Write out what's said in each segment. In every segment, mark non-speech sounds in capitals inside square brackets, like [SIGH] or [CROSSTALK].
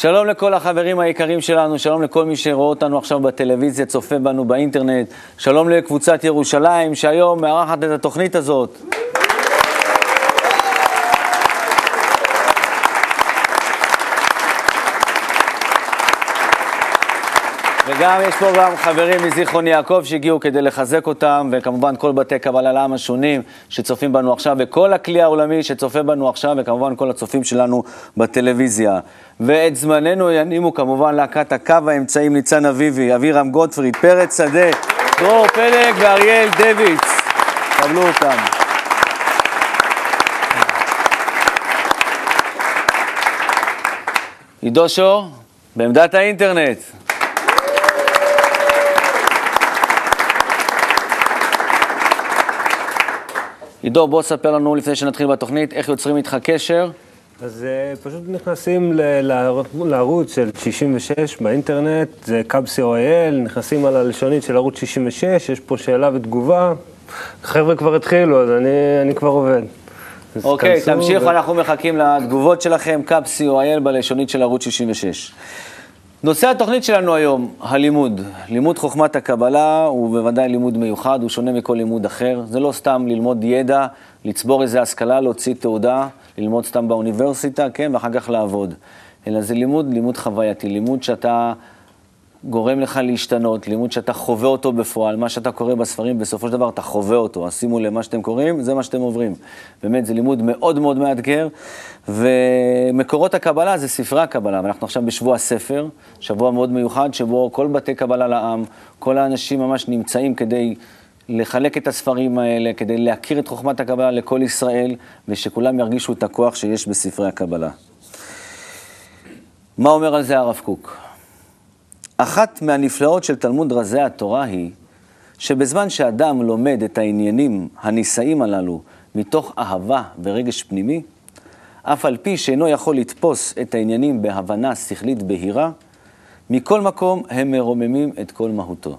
שלום לכל החברים היקרים שלנו, שלום לכל מי שרואה אותנו עכשיו בטלוויזיה, צופה בנו באינטרנט, שלום לקבוצת ירושלים, שהיום מארחת את התוכנית הזאת. וגם יש פה גם חברים מזיכרון יעקב שהגיעו כדי לחזק אותם, וכמובן כל בתי קבלה לעם השונים שצופים בנו עכשיו, וכל הכלי העולמי שצופה בנו עכשיו, וכמובן כל הצופים שלנו בטלוויזיה. ואת זמננו ינימו כמובן להקת הקו האמצעים ניצן אביבי, אבירם גוטפריד, פרץ שדה, דרור פלג ואריאל דויץ. קבלו אותם. עידו שור, בעמדת האינטרנט. עידו, בוא ספר לנו לפני שנתחיל בתוכנית, איך יוצרים איתך קשר. אז uh, פשוט נכנסים ל- לערוץ של 66 באינטרנט, זה קאבסי או.איי.אל, נכנסים על הלשונית של ערוץ 66, יש פה שאלה ותגובה. חבר'ה כבר התחילו, אז אני, אני כבר עובד. אוקיי, תמשיכו, ו... אנחנו מחכים לתגובות שלכם, קאבסי או.איי.אל בלשונית של ערוץ 66. נושא התוכנית שלנו היום, הלימוד. לימוד חוכמת הקבלה הוא בוודאי לימוד מיוחד, הוא שונה מכל לימוד אחר. זה לא סתם ללמוד ידע, לצבור איזה השכלה, להוציא תעודה, ללמוד סתם באוניברסיטה, כן, ואחר כך לעבוד. אלא זה לימוד, לימוד חווייתי, לימוד שאתה גורם לך להשתנות, לימוד שאתה חווה אותו בפועל, מה שאתה קורא בספרים, בסופו של דבר אתה חווה אותו. אז שימו לב, מה שאתם קוראים, זה מה שאתם עוברים. באמת, זה לימוד מאוד מאוד מאתגר, ומקורות הקבלה זה ספרי הקבלה, ואנחנו עכשיו בשבוע הספר, שבוע מאוד מיוחד, שבו כל בתי קבלה לעם, כל האנשים ממש נמצאים כדי לחלק את הספרים האלה, כדי להכיר את חוכמת הקבלה לכל ישראל, ושכולם ירגישו את הכוח שיש בספרי הקבלה. מה אומר על זה הרב קוק? אחת מהנפלאות של תלמוד רזי התורה היא שבזמן שאדם לומד את העניינים הנישאים הללו מתוך אהבה ורגש פנימי, אף על פי שאינו יכול לתפוס את העניינים בהבנה שכלית בהירה, מכל מקום הם מרוממים את כל מהותו.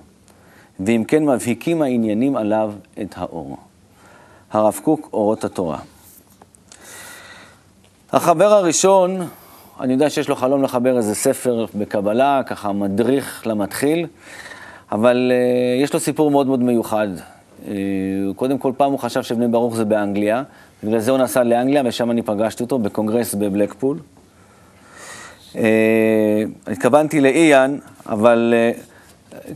ואם כן מבהיקים העניינים עליו את האור. הרב קוק, אורות התורה. החבר הראשון אני יודע שיש לו חלום לחבר איזה ספר בקבלה, ככה מדריך למתחיל, אבל uh, יש לו סיפור מאוד מאוד מיוחד. Uh, קודם כל, פעם הוא חשב שבני ברוך זה באנגליה, בגלל זה הוא נסע לאנגליה, ושם אני פגשתי אותו בקונגרס בבלקפול. Uh, התכוונתי לאיאן, אבל... uh,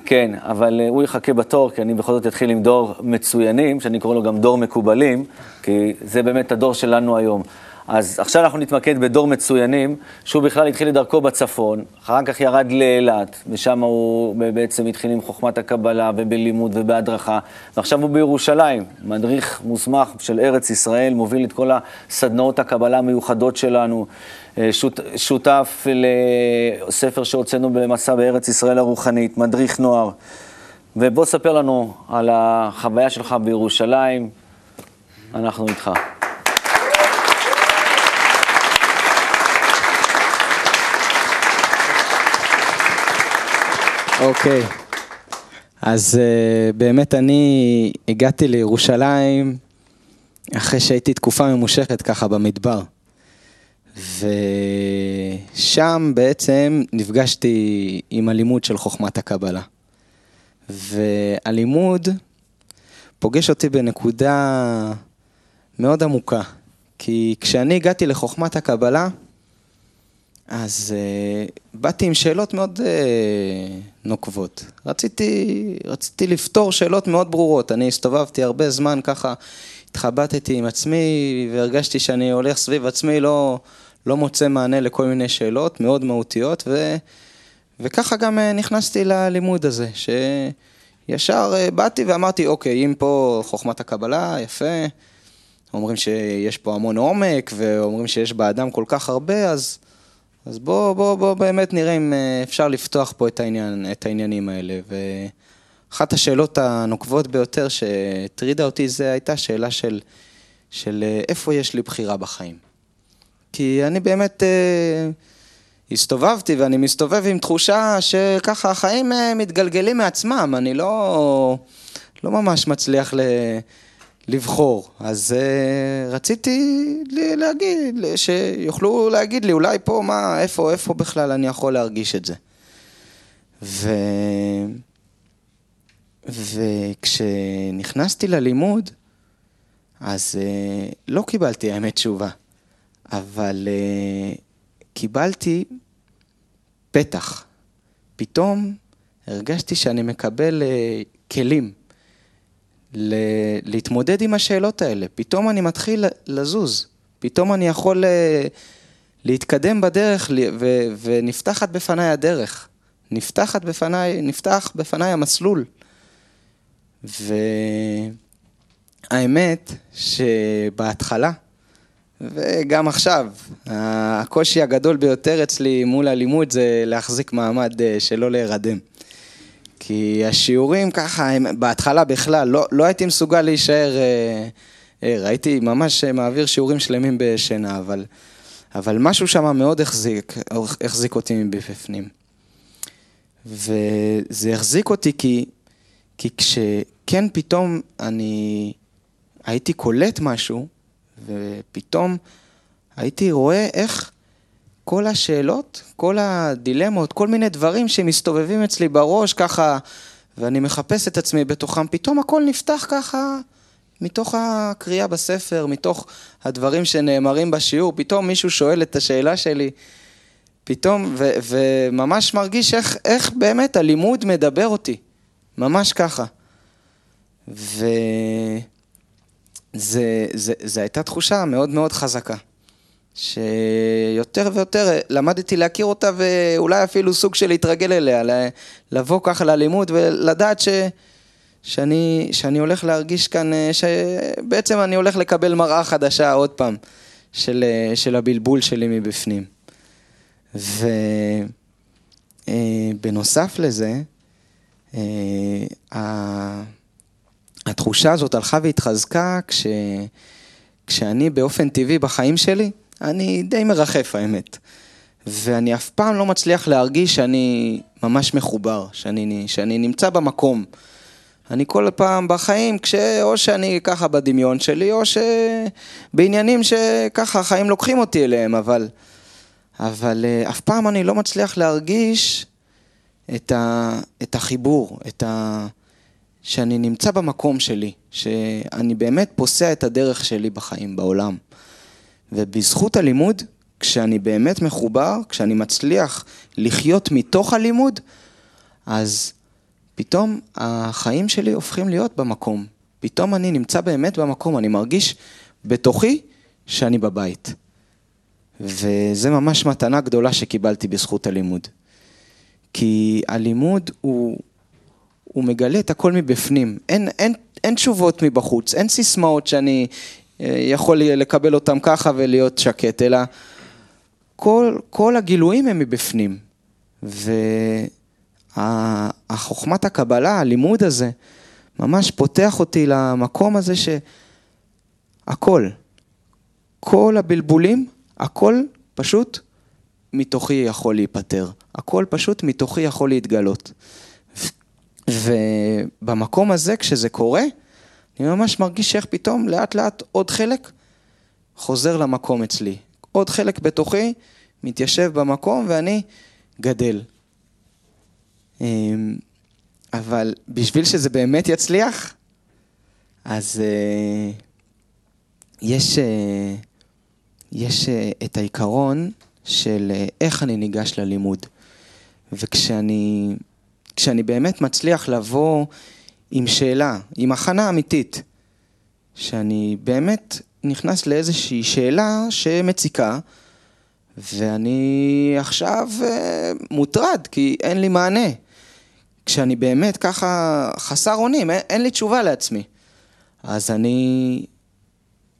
כן, אבל הוא יחכה בתור, כי אני בכל זאת אתחיל עם דור מצוינים, שאני קורא לו גם דור מקובלים, כי זה באמת הדור שלנו היום. אז עכשיו אנחנו נתמקד בדור מצוינים, שהוא בכלל התחיל את דרכו בצפון, אחר כך ירד לאילת, ושם הוא בעצם התחיל עם חוכמת הקבלה ובלימוד ובהדרכה, ועכשיו הוא בירושלים, מדריך מוסמך של ארץ ישראל, מוביל את כל הסדנאות הקבלה המיוחדות שלנו, אה, שות, שותף לספר שהוצאנו במסע בארץ ישראל הרוחנית, מדריך נוער. ובוא ספר לנו על החוויה שלך בירושלים, אנחנו איתך. אוקיי. אז uh, באמת אני הגעתי לירושלים אחרי שהייתי תקופה ממושכת ככה במדבר. ושם בעצם נפגשתי עם הלימוד של חוכמת הקבלה. והלימוד פוגש אותי בנקודה מאוד עמוקה. כי כשאני הגעתי לחוכמת הקבלה, אז uh, באתי עם שאלות מאוד uh, נוקבות. רציתי, רציתי לפתור שאלות מאוד ברורות. אני הסתובבתי הרבה זמן ככה, התחבטתי עם עצמי והרגשתי שאני הולך סביב עצמי, לא, לא מוצא מענה לכל מיני שאלות מאוד מהותיות, ו, וככה גם uh, נכנסתי ללימוד הזה, שישר uh, באתי ואמרתי, אוקיי, אם פה חוכמת הקבלה, יפה, אומרים שיש פה המון עומק, ואומרים שיש באדם כל כך הרבה, אז... אז בואו בוא, בוא באמת נראה אם אה, אפשר לפתוח פה את, העניין, את העניינים האלה. ואחת השאלות הנוקבות ביותר שהטרידה אותי זה הייתה שאלה של, של אה, איפה יש לי בחירה בחיים. כי אני באמת אה, הסתובבתי ואני מסתובב עם תחושה שככה החיים אה, מתגלגלים מעצמם, אני לא, לא ממש מצליח ל... לבחור. אז uh, רציתי להגיד, שיוכלו להגיד לי, אולי פה, מה, איפה, איפה בכלל אני יכול להרגיש את זה. ו... וכשנכנסתי ללימוד, אז uh, לא קיבלתי האמת תשובה, אבל uh, קיבלתי פתח. פתאום הרגשתי שאני מקבל uh, כלים ל- להתמודד עם השאלות האלה. פתאום אני מתחיל לזוז, פתאום אני יכול uh, להתקדם בדרך ו- ונפתחת בפניי הדרך. נפתחת בפניי, נפתח בפניי המסלול. והאמת שבהתחלה, וגם עכשיו, הקושי הגדול ביותר אצלי מול הלימוד זה להחזיק מעמד אה, שלא להירדם. כי השיעורים ככה, הם, בהתחלה בכלל, לא, לא הייתי מסוגל להישאר אה, ער, הייתי ממש מעביר שיעורים שלמים בשינה, אבל, אבל משהו שם מאוד החזיק, החזיק אותי מבפנים. וזה החזיק אותי כי, כי כשכן פתאום אני הייתי קולט משהו, ופתאום הייתי רואה איך כל השאלות, כל הדילמות, כל מיני דברים שמסתובבים אצלי בראש ככה, ואני מחפש את עצמי בתוכם, פתאום הכל נפתח ככה מתוך הקריאה בספר, מתוך הדברים שנאמרים בשיעור, פתאום מישהו שואל את השאלה שלי, פתאום, ו, וממש מרגיש איך, איך באמת הלימוד מדבר אותי, ממש ככה. וזו הייתה תחושה מאוד מאוד חזקה, שיותר ויותר למדתי להכיר אותה ואולי אפילו סוג של להתרגל אליה, לבוא ככה ללימוד ולדעת ש... שאני, שאני הולך להרגיש כאן, שבעצם אני הולך לקבל מראה חדשה עוד פעם של, של הבלבול שלי מבפנים. ובנוסף לזה, אה, התחושה הזאת הלכה והתחזקה כש... כשאני באופן טבעי בחיים שלי, אני די מרחף האמת. ואני אף פעם לא מצליח להרגיש שאני ממש מחובר, שאני, שאני נמצא במקום. אני כל פעם בחיים, כש... או שאני ככה בדמיון שלי, או שבעניינים שככה החיים לוקחים אותי אליהם, אבל אבל uh, אף פעם אני לא מצליח להרגיש את, ה, את החיבור, את ה... שאני נמצא במקום שלי, שאני באמת פוסע את הדרך שלי בחיים, בעולם. ובזכות הלימוד, כשאני באמת מחובר, כשאני מצליח לחיות מתוך הלימוד, אז פתאום החיים שלי הופכים להיות במקום. פתאום אני נמצא באמת במקום, אני מרגיש בתוכי שאני בבית. וזה ממש מתנה גדולה שקיבלתי בזכות הלימוד. כי הלימוד הוא, הוא מגלה את הכל מבפנים, אין, אין, אין תשובות מבחוץ, אין סיסמאות שאני יכול לקבל אותם ככה ולהיות שקט, אלא כל, כל הגילויים הם מבפנים. והחוכמת הקבלה, הלימוד הזה, ממש פותח אותי למקום הזה שהכל, כל הבלבולים הכל פשוט מתוכי יכול להיפטר. הכל פשוט מתוכי יכול להתגלות. ובמקום הזה, כשזה קורה, אני ממש מרגיש איך פתאום לאט לאט עוד חלק חוזר למקום אצלי. עוד חלק בתוכי מתיישב במקום ואני גדל. אמ, אבל בשביל שזה באמת יצליח, אז אה, יש... אה, יש אה, את העיקרון של אה, איך אני ניגש ללימוד. וכשאני כשאני באמת מצליח לבוא עם שאלה, עם הכנה אמיתית, שאני באמת נכנס לאיזושהי שאלה שמציקה, ואני עכשיו אה, מוטרד, כי אין לי מענה. כשאני באמת ככה חסר אונים, אין, אין לי תשובה לעצמי. אז אני,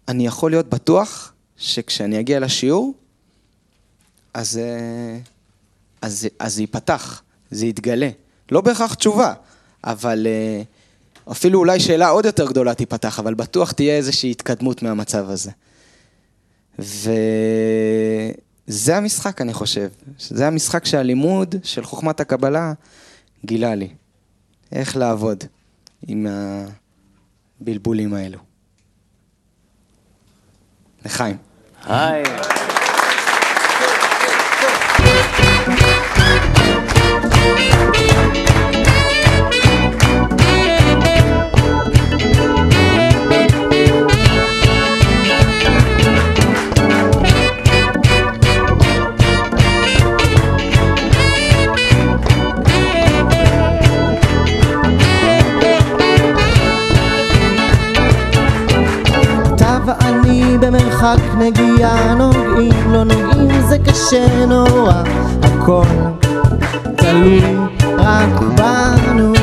אני יכול להיות בטוח שכשאני אגיע לשיעור, אז, אה, אז, אז זה ייפתח, זה יתגלה. לא בהכרח תשובה, אבל אה, אפילו אולי שאלה עוד יותר גדולה תיפתח, אבל בטוח תהיה איזושהי התקדמות מהמצב הזה. וזה המשחק, אני חושב. זה המשחק שהלימוד של חוכמת הקבלה גילה לי. איך לעבוד עם הבלבולים האלו. לחיים. היי. במרחק נגיעה נוגעים, לא נוגעים זה קשה נורא. הכל תלוי רק בנו.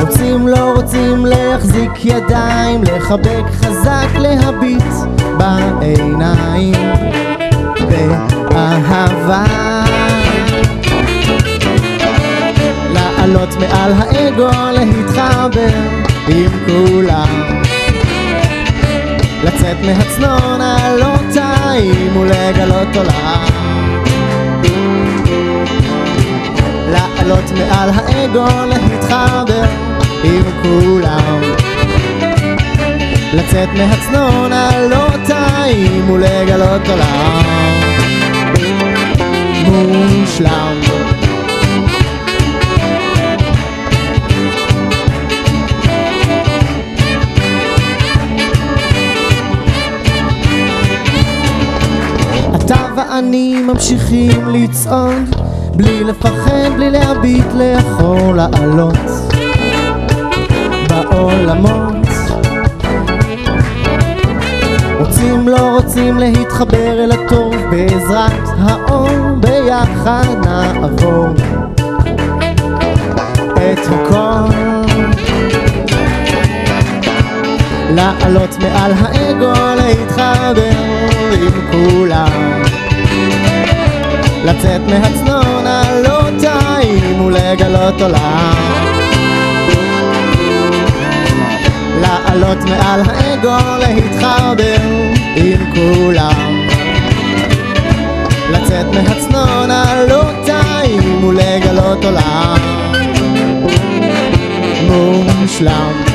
רוצים לא רוצים להחזיק ידיים, לחבק חזק, להביט בעיניים. באהבה. לעלות מעל האגו, להתחבר עם כולם לצאת מהצנון הלא טעים ולגלות עולם. לעלות מעל האגו, להתחבר עם כולם. לצאת מהצנון הלא טעים ולגלות עולם. מושלם ואני ממשיכים לצעוד בלי לפחד, בלי להביט לאחור, לעלות. בעולמות. רוצים לא רוצים להתחבר אל הטוב בעזרת האור ביחד נעבור. את הכל. לעלות מעל האגו, להתחבר עם כולם לצאת מהצנון הלא טעים ולגלות עולם. לעלות מעל האגו, להתחבר עם כולם. לצאת מהצנון הלא טעים ולגלות עולם. מושלם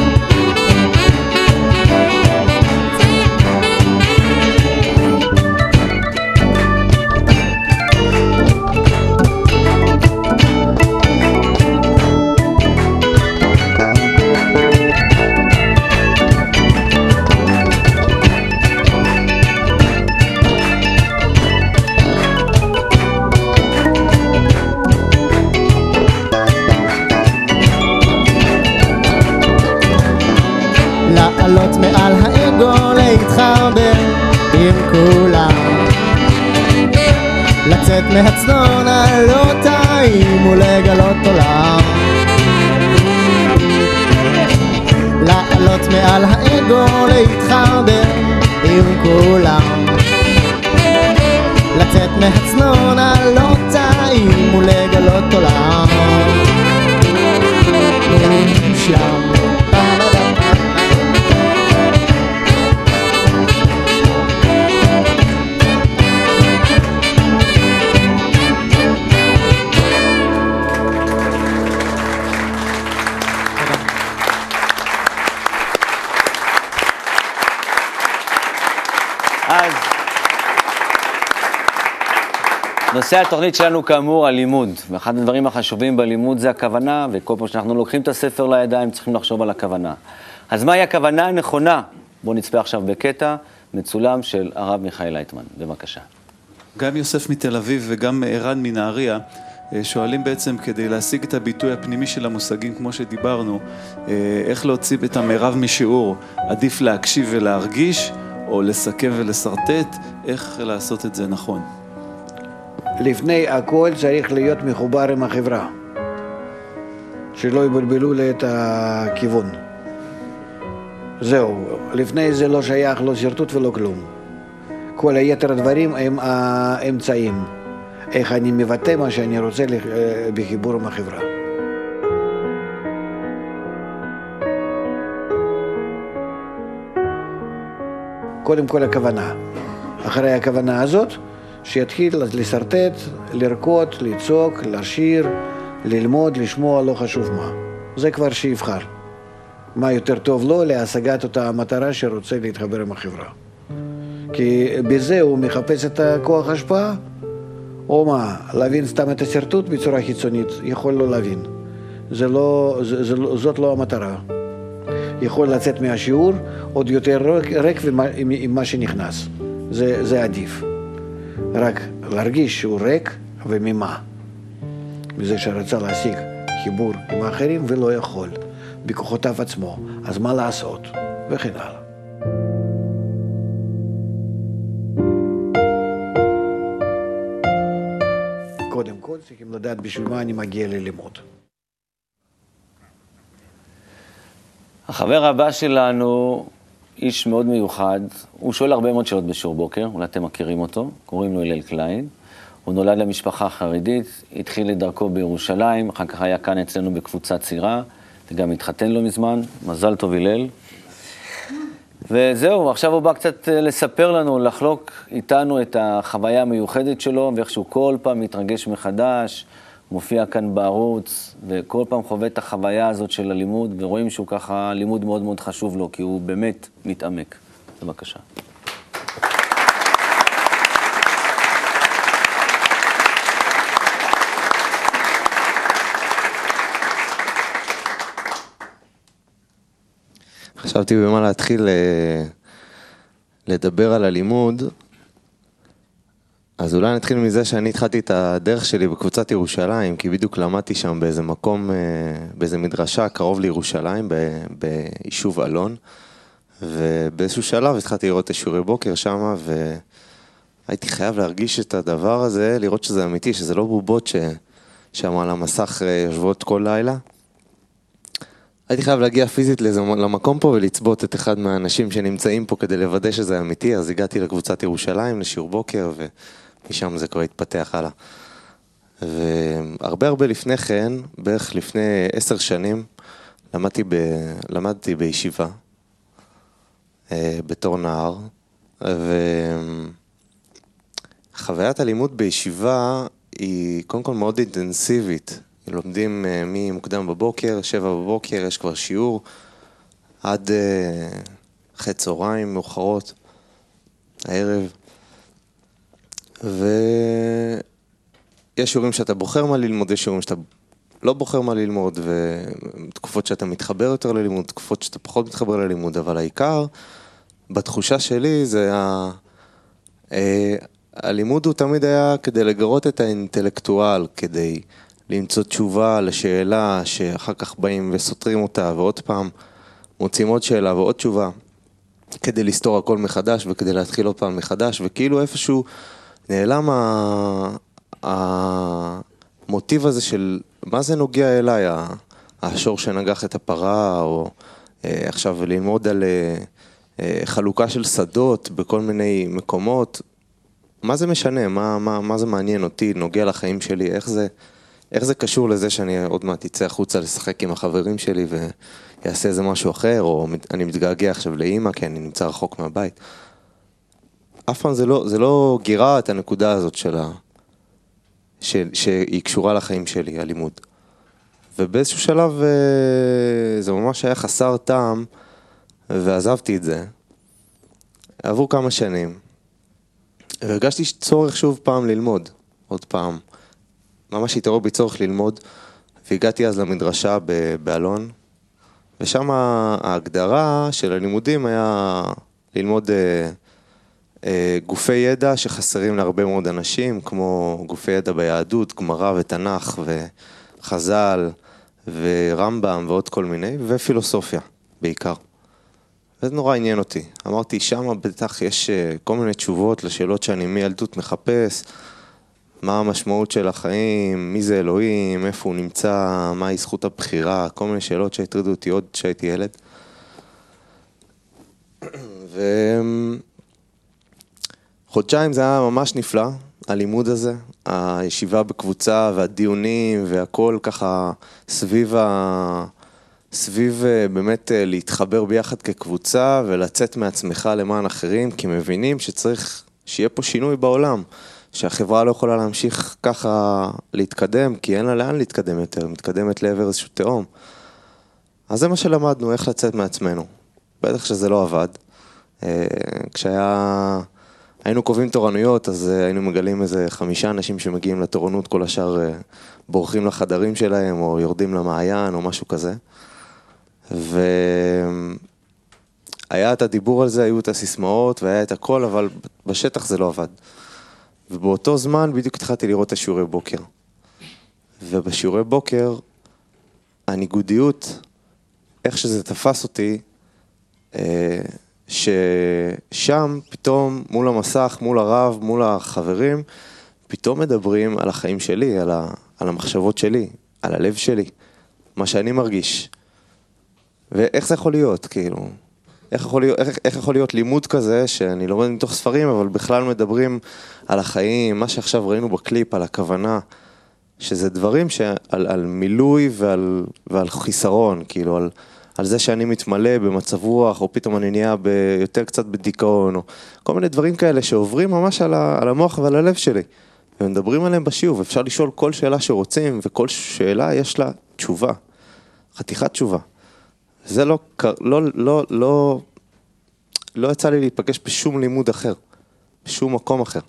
לצאת מהצנון הלא טעים ולגלות עולם. לעלות מעל האגו, התוכנית שלנו כאמור הלימוד, ואחד הדברים החשובים בלימוד זה הכוונה, וכל פעם שאנחנו לוקחים את הספר לידיים צריכים לחשוב על הכוונה. אז מהי הכוונה הנכונה? בואו נצפה עכשיו בקטע מצולם של הרב מיכאל לייטמן, בבקשה. גם יוסף מתל אביב וגם ערן מנהריה אה, שואלים בעצם כדי להשיג את הביטוי הפנימי של המושגים כמו שדיברנו, אה, איך להוציא את המרב משיעור, עדיף להקשיב ולהרגיש או לסכם ולשרטט, איך לעשות את זה נכון. לפני הכל צריך להיות מחובר עם החברה, שלא יבלבלו לי את הכיוון. זהו, לפני זה לא שייך לא שרטוט ולא כלום. כל היתר הדברים הם האמצעים, איך אני מבטא מה שאני רוצה אה, בחיבור עם החברה. קודם כל הכוונה. אחרי הכוונה הזאת, שיתחיל לשרטט, לרקוד, לצעוק, לשיר, ללמוד, לשמוע, לא חשוב מה. זה כבר שיבחר. מה יותר טוב לו להשגת אותה המטרה שרוצה להתחבר עם החברה. כי בזה הוא מחפש את הכוח ההשפעה, או מה, להבין סתם את השרטוט בצורה חיצונית, יכול לא להבין. זה לא, זה, זה, זאת לא המטרה. יכול לצאת מהשיעור עוד יותר ריק, עם, עם מה שנכנס. זה, זה עדיף. רק להרגיש שהוא ריק וממה. מזה שרצה להשיג חיבור עם האחרים ולא יכול, בכוחותיו עצמו, אז מה לעשות? וכן הלאה. קודם כל צריכים לדעת בשביל מה אני מגיע ללימוד. החבר הבא שלנו, איש מאוד מיוחד, הוא שואל הרבה מאוד שאלות בשיעור בוקר, אולי אתם מכירים אותו, קוראים לו הלל קליין. הוא נולד למשפחה חרדית, התחיל את דרכו בירושלים, אחר כך היה כאן אצלנו בקבוצה צעירה, וגם התחתן לא מזמן, מזל טוב הלל. וזהו, עכשיו הוא בא קצת אה, לספר לנו, לחלוק איתנו את החוויה המיוחדת שלו, ואיך שהוא כל פעם מתרגש מחדש, מופיע כאן בערוץ, וכל פעם חווה את החוויה הזאת של הלימוד, ורואים שהוא ככה, לימוד מאוד מאוד חשוב לו, כי הוא באמת מתעמק. בבקשה. חשבתי במה להתחיל אה, לדבר על הלימוד, אז אולי נתחיל מזה שאני התחלתי את הדרך שלי בקבוצת ירושלים, כי בדיוק למדתי שם באיזה מקום, אה, באיזה מדרשה קרוב לירושלים, ביישוב אלון, ובאיזשהו שלב התחלתי לראות את השיעורי בוקר שם, והייתי חייב להרגיש את הדבר הזה, לראות שזה אמיתי, שזה לא בובות ש... שם על המסך אה, יושבות כל לילה. הייתי חייב להגיע פיזית לאיזה, למקום פה ולצבות את אחד מהאנשים שנמצאים פה כדי לוודא שזה אמיתי, אז הגעתי לקבוצת ירושלים לשיעור בוקר, ומשם זה כבר התפתח הלאה. והרבה הרבה לפני כן, בערך לפני עשר שנים, למדתי, ב, למדתי בישיבה, אה, בתור נער, וחוויית הלימוד בישיבה היא קודם כל מאוד אינטנסיבית. לומדים אה, ממוקדם בבוקר, שבע בבוקר, יש כבר שיעור, עד אה, אחרי צהריים מאוחרות, הערב. ויש שיעורים שאתה בוחר מה ללמוד, יש שיעורים שאתה לא בוחר מה ללמוד, ותקופות שאתה מתחבר יותר ללימוד, תקופות שאתה פחות מתחבר ללימוד, אבל העיקר, בתחושה שלי, זה ה... אה, הלימוד הוא תמיד היה כדי לגרות את האינטלקטואל, כדי למצוא תשובה לשאלה שאחר כך באים וסותרים אותה, ועוד פעם מוצאים עוד שאלה ועוד תשובה, כדי לסתור הכל מחדש וכדי להתחיל עוד פעם מחדש, וכאילו איפשהו נעלם המוטיב הזה של מה זה נוגע אליי, השור שנגח את הפרה, או אה, עכשיו ללמוד על אה, אה, חלוקה של שדות בכל מיני מקומות, מה זה משנה, מה, מה, מה זה מעניין אותי, נוגע לחיים שלי, איך זה... איך זה קשור לזה שאני עוד מעט אצא החוצה לשחק עם החברים שלי ויעשה איזה משהו אחר, או אני מתגעגע עכשיו לאימא כי אני נמצא רחוק מהבית. אף פעם זה לא, זה לא גירה את הנקודה הזאת של ה... ש... שהיא קשורה לחיים שלי, הלימוד. ובאיזשהו שלב אה, זה ממש היה חסר טעם, ועזבתי את זה. עברו כמה שנים, והרגשתי צורך שוב פעם ללמוד, עוד פעם. ממש התעורר בי צורך ללמוד, והגעתי אז למדרשה באלון, ושם ההגדרה של הלימודים היה ללמוד אה, גופי ידע שחסרים להרבה מאוד אנשים, כמו גופי ידע ביהדות, גמרא ותנ"ך וחז"ל ורמב"ם ועוד כל מיני, ופילוסופיה בעיקר. וזה נורא עניין אותי. אמרתי, שם בטח יש אה, כל מיני תשובות לשאלות שאני מילדות מחפש. מה המשמעות של החיים, מי זה אלוהים, איפה הוא נמצא, מהי זכות הבחירה, כל מיני שאלות שהטרידו אותי עוד כשהייתי ילד. [CLEARS THROAT] וחודשיים זה היה ממש נפלא, הלימוד הזה, הישיבה בקבוצה והדיונים והכל ככה סביב ה... סביב אה, באמת אה, להתחבר ביחד כקבוצה ולצאת מעצמך למען אחרים, כי מבינים שצריך שיהיה פה שינוי בעולם. שהחברה לא יכולה להמשיך ככה להתקדם, כי אין לה לאן להתקדם יותר, מתקדמת לעבר איזשהו תהום. אז זה מה שלמדנו, איך לצאת מעצמנו. בטח שזה לא עבד. אה, כשהיה... היינו קובעים תורנויות, אז אה, היינו מגלים איזה חמישה אנשים שמגיעים לתורנות, כל השאר אה, בורחים לחדרים שלהם, או יורדים למעיין, או משהו כזה. והיה את הדיבור על זה, היו את הסיסמאות, והיה את הכל, אבל בשטח זה לא עבד. ובאותו זמן בדיוק התחלתי לראות את השיעורי בוקר. ובשיעורי בוקר, הניגודיות, איך שזה תפס אותי, אה, ששם פתאום מול המסך, מול הרב, מול החברים, פתאום מדברים על החיים שלי, על, ה, על המחשבות שלי, על הלב שלי, מה שאני מרגיש. ואיך זה יכול להיות, כאילו? איך יכול, להיות, איך, איך יכול להיות לימוד כזה, שאני לומד מתוך ספרים, אבל בכלל מדברים על החיים, מה שעכשיו ראינו בקליפ, על הכוונה, שזה דברים שעל על מילוי ועל, ועל חיסרון, כאילו, על, על זה שאני מתמלא במצב רוח, או פתאום אני נהיה יותר קצת בדיכאון, או כל מיני דברים כאלה שעוברים ממש על, ה, על המוח ועל הלב שלי. ומדברים עליהם בשיעור, ואפשר לשאול כל שאלה שרוצים, וכל שאלה יש לה תשובה, חתיכת תשובה. זה לא, לא, לא, לא, לא יצא לי להיפגש בשום לימוד אחר, בשום מקום אחר.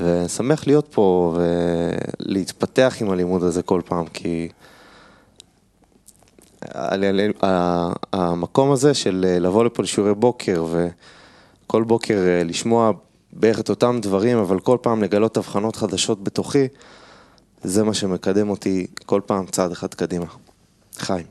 ושמח להיות פה ולהתפתח עם הלימוד הזה כל פעם, כי המקום הזה של לבוא לפה לשיעורי בוקר וכל בוקר לשמוע בערך את אותם דברים, אבל כל פעם לגלות הבחנות חדשות בתוכי, זה מה שמקדם אותי כל פעם צעד אחד קדימה. חיים.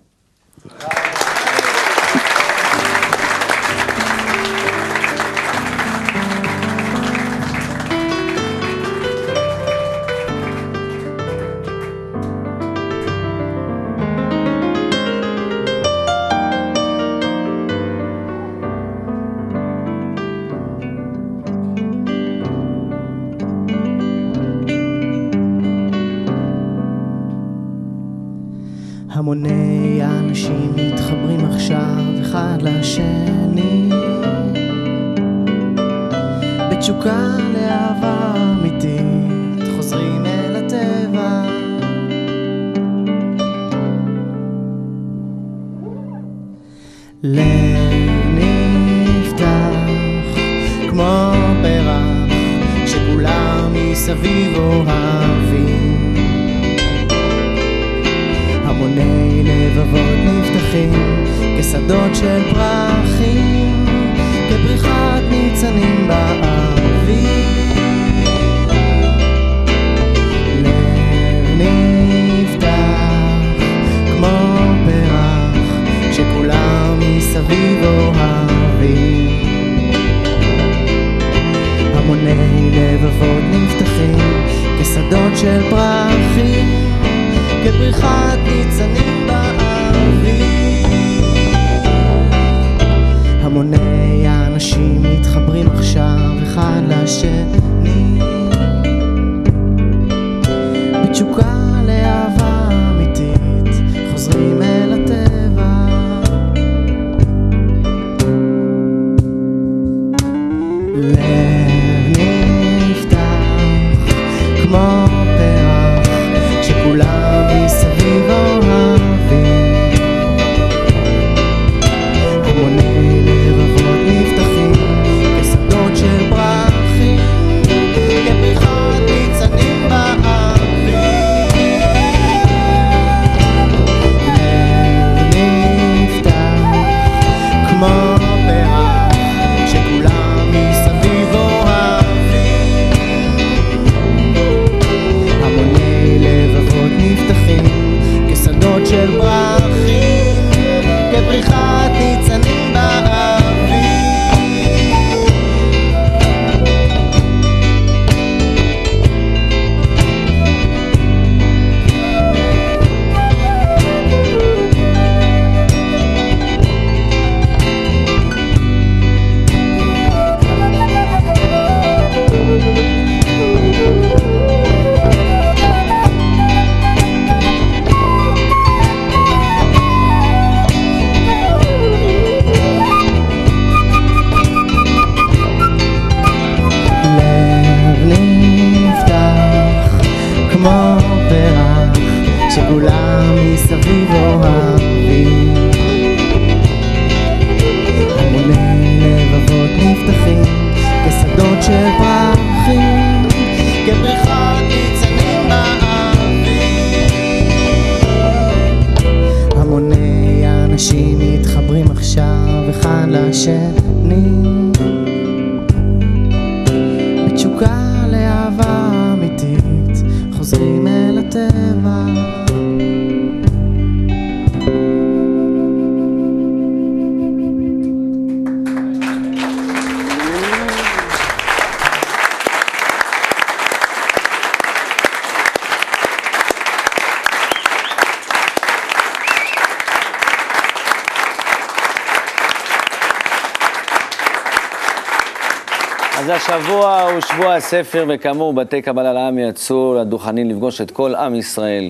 השבוע הוא שבוע הספר, וכאמור, בתי קבלה לעם יצאו לדוכנים לפגוש את כל עם ישראל.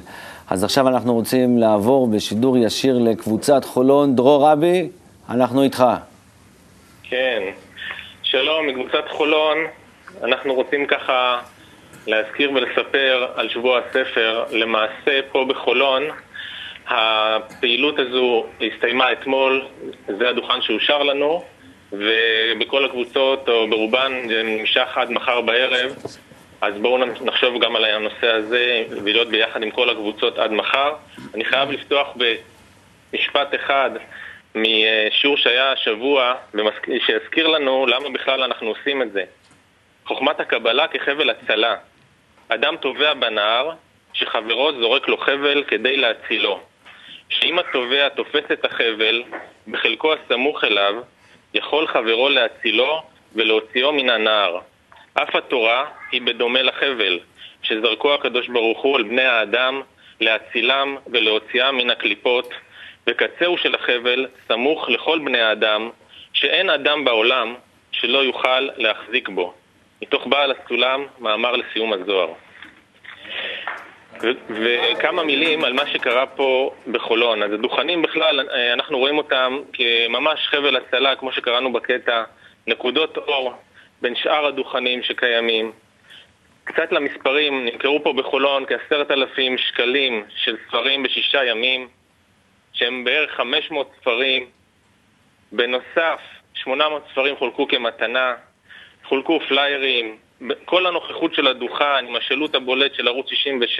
אז עכשיו אנחנו רוצים לעבור בשידור ישיר לקבוצת חולון. דרור רבי, אנחנו איתך. כן. שלום, מקבוצת חולון. אנחנו רוצים ככה להזכיר ולספר על שבוע הספר. למעשה, פה בחולון, הפעילות הזו הסתיימה אתמול, זה הדוכן שאושר לנו, ובכל הקבוצות, או ברובן, זה נמשך עד מחר בערב. אז בואו נחשוב גם על הנושא הזה, ולהיות ביחד עם כל הקבוצות עד מחר. אני חייב לפתוח במשפט אחד משיעור שהיה השבוע, שיזכיר לנו למה בכלל אנחנו עושים את זה. חוכמת הקבלה כחבל הצלה. אדם טובע בנהר, שחברו זורק לו חבל כדי להצילו. שאם התובע תופס את החבל בחלקו הסמוך אליו, יכול חברו להצילו ולהוציאו מן הנהר. אף התורה היא בדומה לחבל, שזרקו הקדוש ברוך הוא על בני האדם להצילם ולהוציאם מן הקליפות, וקצהו של החבל סמוך לכל בני האדם, שאין אדם בעולם שלא יוכל להחזיק בו. מתוך בעל הסולם, מאמר לסיום הזוהר. וכמה מילים על מה שקרה פה בחולון. אז הדוכנים בכלל, אנחנו רואים אותם כממש חבל הצלה, כמו שקראנו בקטע, נקודות אור בין שאר הדוכנים שקיימים. קצת למספרים, נמכרו פה בחולון כעשרת אלפים שקלים של ספרים בשישה ימים, שהם בערך 500 ספרים. בנוסף, 800 ספרים חולקו כמתנה, חולקו פליירים, כל הנוכחות של הדוכן עם השילוט הבולט של ערוץ 66,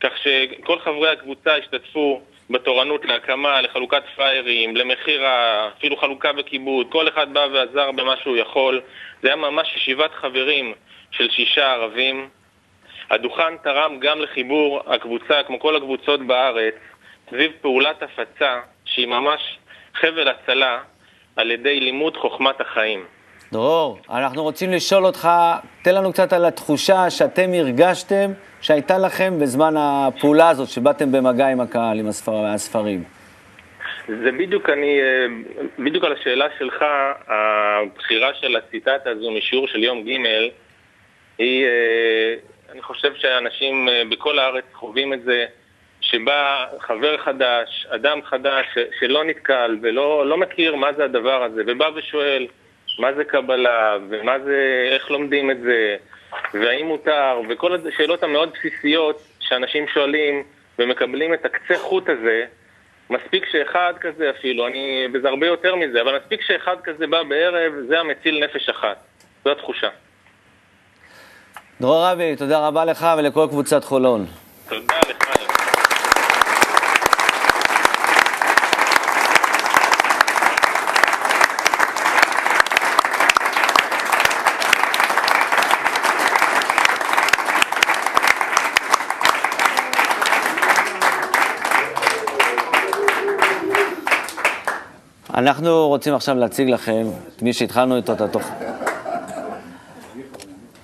כך שכל חברי הקבוצה השתתפו בתורנות להקמה, לחלוקת פריירים, למכירה, אפילו חלוקה וכיבוד, כל אחד בא ועזר במה שהוא יכול. זה היה ממש ישיבת חברים של שישה ערבים. הדוכן תרם גם לחיבור הקבוצה, כמו כל הקבוצות בארץ, סביב פעולת הפצה שהיא ממש חבל הצלה על ידי לימוד חוכמת החיים. דרור, אנחנו רוצים לשאול אותך, תן לנו קצת על התחושה שאתם הרגשתם שהייתה לכם בזמן הפעולה הזאת, שבאתם במגע עם הקהל, עם הספר, הספרים. זה בדיוק אני, אה, בדיוק על השאלה שלך, הבחירה של הציטטה הזו משיעור של יום ג' היא, אה, אני חושב שאנשים אה, בכל הארץ חווים את זה, שבא חבר חדש, אדם חדש שלא נתקל ולא לא מכיר מה זה הדבר הזה, ובא ושואל, מה זה קבלה, ומה זה, איך לומדים את זה, והאם מותר, וכל השאלות המאוד בסיסיות שאנשים שואלים ומקבלים את הקצה חוט הזה, מספיק שאחד כזה אפילו, אני, וזה הרבה יותר מזה, אבל מספיק שאחד כזה בא בערב, זה המציל נפש אחת. זו התחושה. דרור רבי, תודה רבה לך ולכל קבוצת חולון. תודה לך. אנחנו רוצים עכשיו להציג לכם את מי שהתחלנו איתו את התוכנית.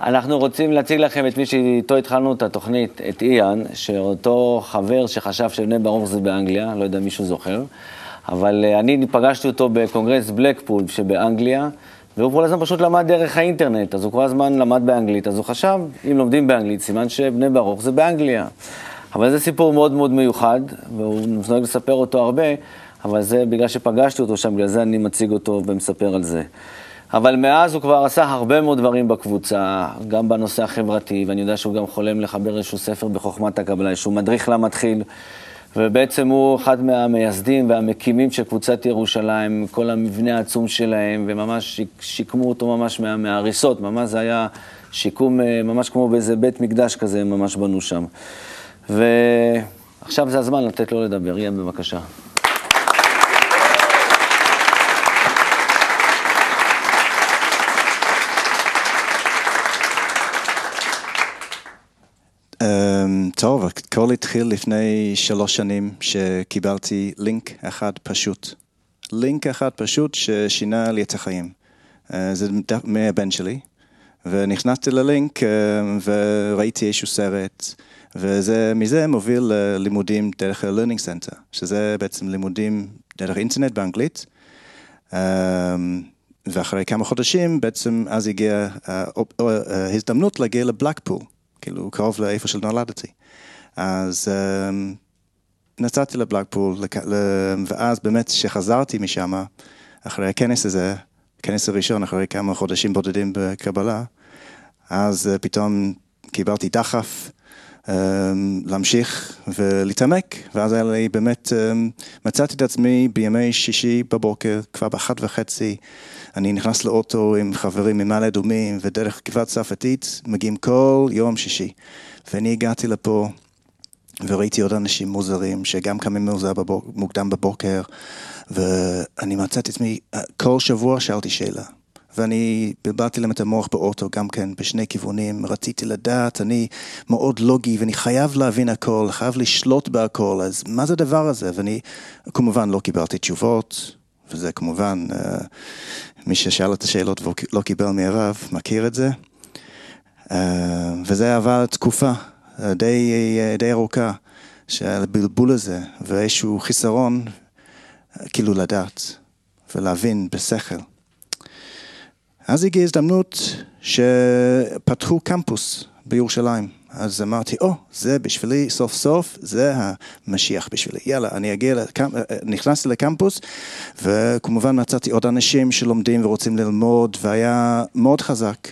אנחנו רוצים להציג לכם את מי שאיתו התחלנו את התוכנית, את איאן, שאותו חבר שחשב שבני ברוך זה באנגליה, לא יודע אם מישהו זוכר, אבל אה, אני פגשתי אותו בקונגרס בלקפול שבאנגליה, והוא כל הזמן פשוט למד דרך האינטרנט, אז הוא כל הזמן למד באנגלית, אז הוא חשב, אם לומדים באנגלית, סימן שבני ברוך זה באנגליה. אבל זה סיפור מאוד מאוד מיוחד, והוא נוהג לספר אותו הרבה. אבל זה בגלל שפגשתי אותו שם, בגלל זה אני מציג אותו ומספר על זה. אבל מאז הוא כבר עשה הרבה מאוד דברים בקבוצה, גם בנושא החברתי, ואני יודע שהוא גם חולם לחבר איזשהו ספר בחוכמת הקבלה, איזשהו מדריך למתחיל, ובעצם הוא אחד מהמייסדים והמקימים של קבוצת ירושלים, כל המבנה העצום שלהם, וממש שיקמו אותו ממש מה, מההריסות, ממש זה היה שיקום אה, ממש כמו באיזה בית מקדש כזה, ממש בנו שם. ועכשיו זה הזמן לתת לו לדבר, יאן בבקשה. Um, טוב, הכל התחיל לפני שלוש שנים שקיבלתי לינק אחד פשוט. לינק אחד פשוט ששינה לי את החיים. Uh, זה מהבן שלי, ונכנסתי ללינק uh, וראיתי איזשהו סרט, ומזה מוביל ללימודים דרך ה-learning center, שזה בעצם לימודים דרך אינטרנט באנגלית. Um, ואחרי כמה חודשים, בעצם אז הגיעה ההזדמנות להגיע לבלקפול, כאילו קרוב לאיפה שנולדתי. אז אמ, נסעתי לבלקפול, ואז באמת כשחזרתי משם, אחרי הכנס הזה, הכנס הראשון, אחרי כמה חודשים בודדים בקבלה, אז אה, פתאום קיבלתי דחף. אמ, להמשיך ולהתעמק, ואז היה לי באמת, אמ, מצאתי את עצמי בימי שישי בבוקר, כבר באחת וחצי, אני נכנס לאוטו עם חברים ממעלה אדומים, ודרך גבעת צרפתית מגיעים כל יום שישי. ואני הגעתי לפה, וראיתי עוד אנשים מוזרים, שגם קמים מוזר בבוק, מוקדם בבוקר, ואני מצאתי את עצמי, כל שבוע שאלתי שאלה. ואני בלבלתי להם את המוח באוטו גם כן בשני כיוונים, רציתי לדעת, אני מאוד לוגי ואני חייב להבין הכל, חייב לשלוט בהכל, אז מה זה הדבר הזה? ואני כמובן לא קיבלתי תשובות, וזה כמובן, אה, מי ששאל את השאלות ולא קיבל מהרב, מכיר את זה. אה, וזה עבר תקופה אה, די, די ארוכה של הבלבול הזה, ואיזשהו חיסרון, כאילו לדעת ולהבין בשכל. אז הגיעה הזדמנות שפתחו קמפוס בירושלים. אז אמרתי, או, oh, זה בשבילי, סוף סוף, זה המשיח בשבילי. יאללה, אני אגיע, לקמפ... נכנסתי לקמפוס, וכמובן מצאתי עוד אנשים שלומדים ורוצים ללמוד, והיה מאוד חזק.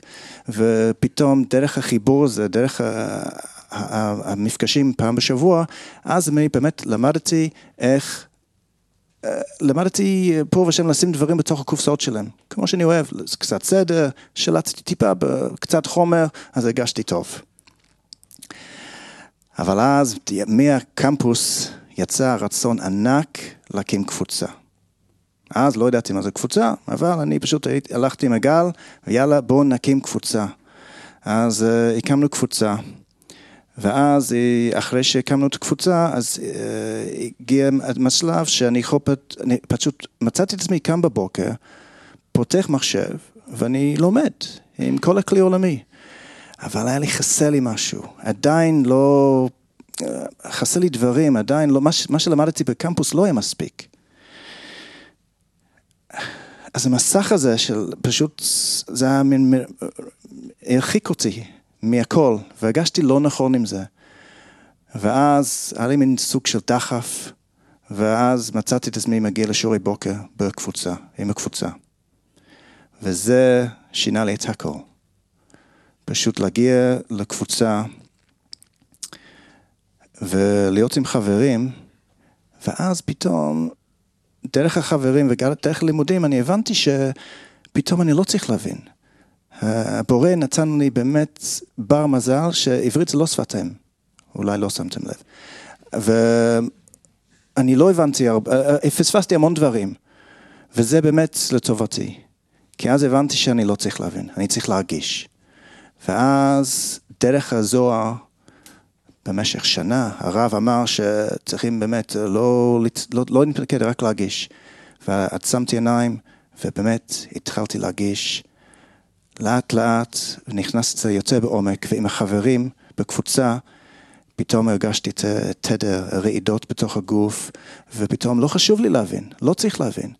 ופתאום דרך החיבור הזה, דרך המפגשים פעם בשבוע, אז אני באמת למדתי איך למדתי פה ושם לשים דברים בתוך הקופסאות שלהם, כמו שאני אוהב, קצת סדר, שלטתי טיפה בקצת חומר, אז הרגשתי טוב. אבל אז מהקמפוס יצא רצון ענק להקים קבוצה. אז לא ידעתי מה זה קבוצה, אבל אני פשוט הלכתי עם הגל, ויאללה בואו נקים קבוצה. אז uh, הקמנו קבוצה. ואז אה, אחרי שהקמנו את הקבוצה, אז אה, הגיע השלב שאני חופת, אני פשוט מצאתי את עצמי קם בבוקר, פותח מחשב, ואני לומד עם כל הכלי העולמי. אבל היה לי חסר לי משהו, עדיין לא, חסר לי דברים, עדיין לא, מה, מה שלמדתי בקמפוס לא היה מספיק. אז המסך הזה של פשוט, זה היה מין, הרחיק אותי. מהכל, והרגשתי לא נכון עם זה. ואז היה לי מין סוג של דחף, ואז מצאתי את עצמי מגיע לשיעורי בוקר בקבוצה, עם הקבוצה. וזה שינה לי את הכל. פשוט להגיע לקבוצה ולהיות עם חברים, ואז פתאום, דרך החברים ודרך לימודים, אני הבנתי שפתאום אני לא צריך להבין. הבורא נתן לי באמת בר מזל שעברית זה לא שפת אם, אולי לא שמתם לב. ואני לא הבנתי הרבה, פספסתי המון דברים, וזה באמת לטובתי. כי אז הבנתי שאני לא צריך להבין, אני צריך להרגיש. ואז דרך הזוהר, במשך שנה, הרב אמר שצריכים באמת לא, לא, לא להתמקד, רק להרגיש. ועצמתי עיניים, ובאמת התחלתי להרגיש. לאט לאט נכנסתי יוצא בעומק, ועם החברים בקבוצה, פתאום הרגשתי תדר רעידות בתוך הגוף, ופתאום לא חשוב לי להבין, לא צריך להבין.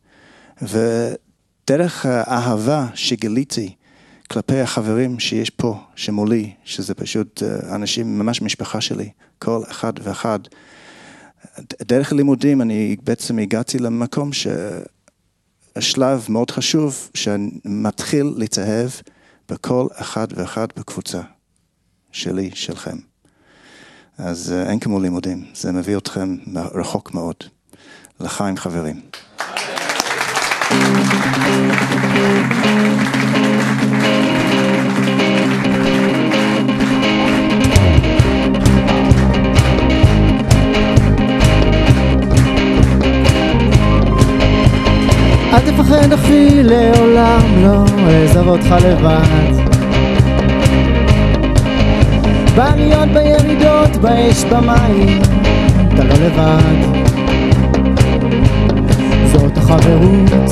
ודרך האהבה שגיליתי כלפי החברים שיש פה, שמולי, שזה פשוט אה, אנשים, ממש משפחה שלי, כל אחד ואחד, דרך הלימודים אני בעצם הגעתי למקום ש... שלב מאוד חשוב שמתחיל להתאהב בכל אחד ואחד בקבוצה שלי, שלכם. אז אה, אין כמו לימודים, זה מביא אתכם רחוק מאוד. לחיים חברים. אל תפחד אחי, לעולם לא אעזוב אותך לבד. בעליות, בירידות, באש, במים, אתה לא לבד. זאת החברות,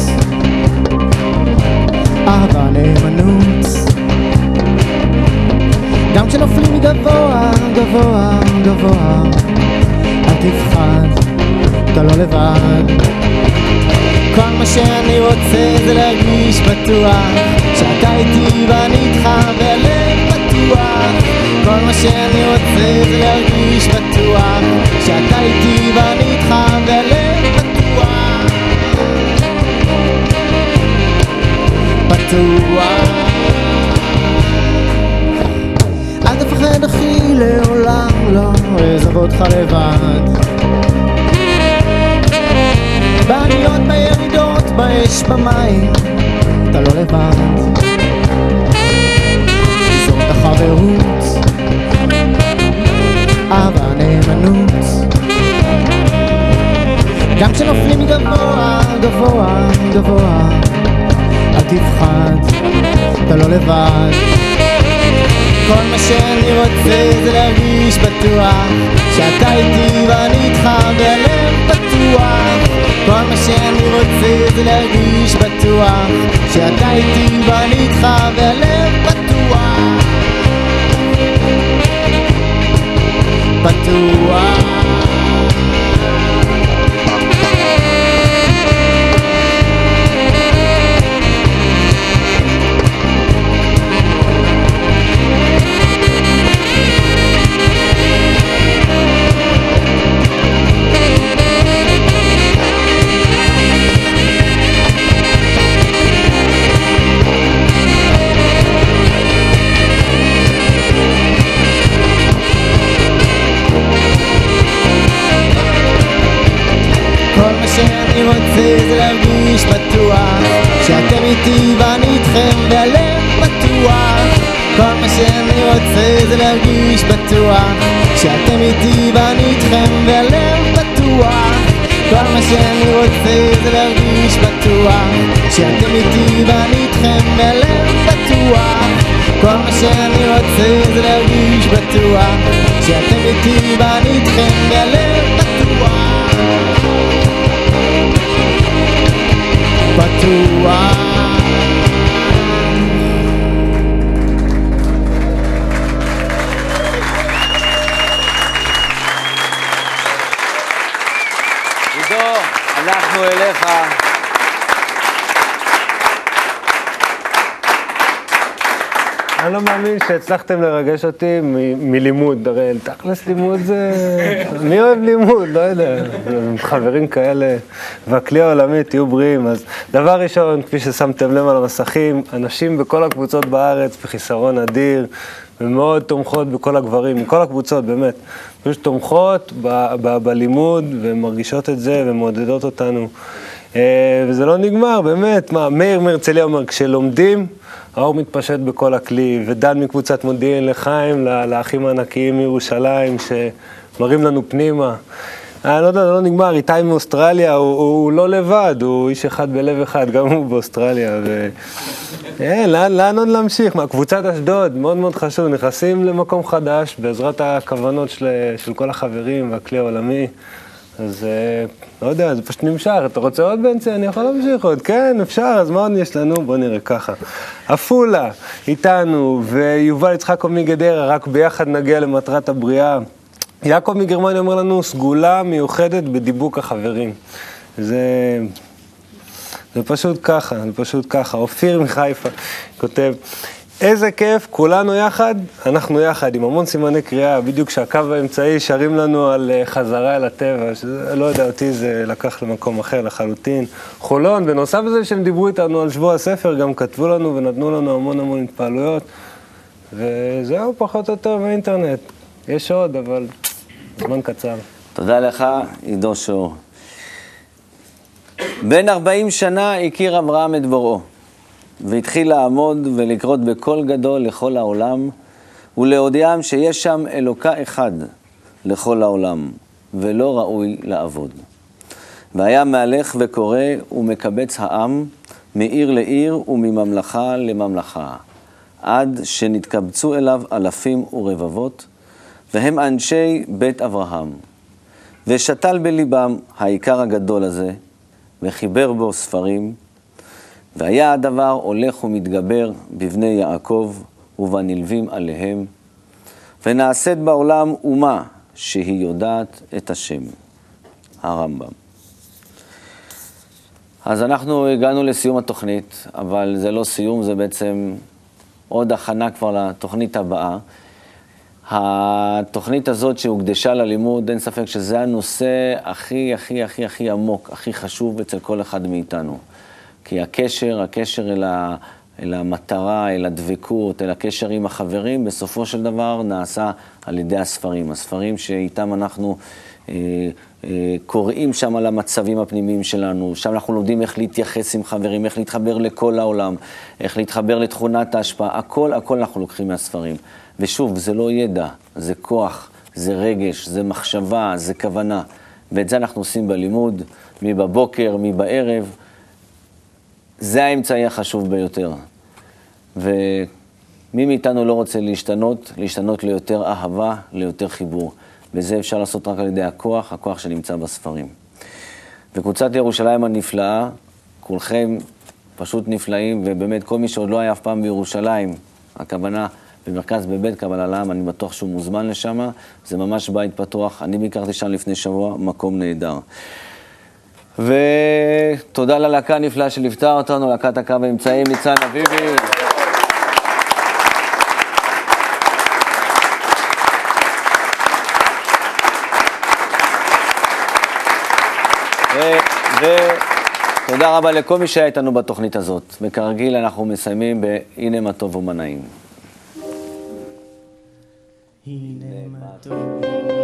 אהבה, נאמנות. גם כשנופלים מגבוה, גבוה, גבוה אל תפחד, אתה לא לבד כל מה שאני רוצה זה להרגיש בטוח. שאתה איתי ואני איתך והלב פתוח. כל מה שאני רוצה זה להרגיש בטוח. שאתה איתי ואני איתך והלב פתוח. פתוח אל תפחד אחי לעולם לא אעזוב אותך לבד. בעליות בירידות באש במים. אתה לא לבד. זאת החברות. אהבה נאמנות. גם כשנופלים גבוה גבוה גבוה אל תפחד. אתה לא לבד כל מה שאני רוצה זה להרגיש בטוח. שאתה איתי ואני איתך והלב פתוח. כל מה שאני רוצה זה להרגיש בטוח. שאתה איתי ואני איתך והלב פתוח. פתוח שהצלחתם לרגש אותי מ- מלימוד, הרי תכלס לימוד זה... מי אוהב לימוד? לא יודע. חברים כאלה, והכלי העולמי, תהיו בריאים. אז דבר ראשון, כפי ששמתם לב על המסכים, אנשים בכל הקבוצות בארץ בחיסרון אדיר, ומאוד תומכות בכל הגברים, מכל הקבוצות, באמת. פשוט תומכות ב- ב- בלימוד, ומרגישות את זה, ומעודדות אותנו. אה, וזה לא נגמר, באמת. מה, מאיר מהרצליה אומר, כשלומדים... האור מתפשט בכל הכלי, ודן מקבוצת מודיעין לחיים, לאחים הענקיים מירושלים, שמראים לנו פנימה. אני לא יודע, זה לא נגמר, איתי מאוסטרליה, הוא, הוא לא לבד, הוא איש אחד בלב אחד, גם הוא באוסטרליה. ו... אין, לאן, לאן עוד להמשיך? מה, קבוצת אשדוד, מאוד מאוד חשוב, נכנסים למקום חדש בעזרת הכוונות של, של כל החברים והכלי העולמי. אז אה, לא יודע, זה פשוט נמשך. אתה רוצה עוד בנצי? אני יכול להמשיך עוד. כן, אפשר, אז מה עוד יש לנו? בוא נראה ככה. עפולה, איתנו, ויובל יצחקוב מגדרה, רק ביחד נגיע למטרת הבריאה. יעקב מגרמניה אומר לנו, סגולה מיוחדת בדיבוק החברים. זה... זה פשוט ככה, זה פשוט ככה. אופיר מחיפה כותב, איזה כיף, כולנו יחד, אנחנו יחד, עם המון סימני קריאה, בדיוק כשהקו האמצעי שרים לנו על אה, חזרה אל הטבע, שזה, לא יודע, אותי זה לקח למקום אחר לחלוטין. חולון, בנוסף לזה שהם דיברו איתנו על שבוע הספר, גם כתבו לנו ונתנו לנו המון המון התפעלויות, וזהו, פחות או יותר באינטרנט. יש עוד, אבל זמן קצר. תודה לך, עידו שור. בן 40 שנה הכיר אברהם את בוראו, והתחיל לעמוד ולקרות בקול גדול לכל העולם, ולהודיעם שיש שם אלוקה אחד לכל העולם, ולא ראוי לעבוד. והיה מהלך וקורא ומקבץ העם מעיר לעיר ומממלכה לממלכה, עד שנתקבצו אליו אלפים ורבבות, והם אנשי בית אברהם. ושתל בליבם העיקר הגדול הזה, וחיבר בו ספרים, והיה הדבר הולך ומתגבר בבני יעקב ובנלווים עליהם, ונעשית בעולם אומה שהיא יודעת את השם, הרמב"ם. אז אנחנו הגענו לסיום התוכנית, אבל זה לא סיום, זה בעצם עוד הכנה כבר לתוכנית הבאה. התוכנית הזאת שהוקדשה ללימוד, אין ספק שזה הנושא הכי, הכי, הכי, הכי עמוק, הכי חשוב אצל כל אחד מאיתנו. כי הקשר, הקשר אל, ה, אל המטרה, אל הדבקות, אל הקשר עם החברים, בסופו של דבר נעשה על ידי הספרים. הספרים שאיתם אנחנו אה, אה, קוראים שם על המצבים הפנימיים שלנו, שם אנחנו לומדים איך להתייחס עם חברים, איך להתחבר לכל העולם, איך להתחבר לתכונת ההשפעה, הכל, הכל אנחנו לוקחים מהספרים. ושוב, זה לא ידע, זה כוח, זה רגש, זה מחשבה, זה כוונה. ואת זה אנחנו עושים בלימוד, מי בבוקר, מי בערב. זה האמצעי החשוב ביותר. ומי מאיתנו לא רוצה להשתנות? להשתנות ליותר אהבה, ליותר חיבור. וזה אפשר לעשות רק על ידי הכוח, הכוח שנמצא בספרים. וקבוצת ירושלים הנפלאה, כולכם פשוט נפלאים, ובאמת כל מי שעוד לא היה אף פעם בירושלים, הכוונה במרכז בבית קבלה לעם, אני בטוח שהוא מוזמן לשם, זה ממש בית פתוח. אני ביקרתי שם לפני שבוע, מקום נהדר. ותודה ללהקה הנפלאה שליוותה אותנו, להקת הקו האמצעים, ניצן אביבי. ותודה רבה לכל מי שהיה איתנו בתוכנית הזאת. וכרגיל אנחנו מסיימים ב"הנה מה טוב ומה נעים". הנה מה טוב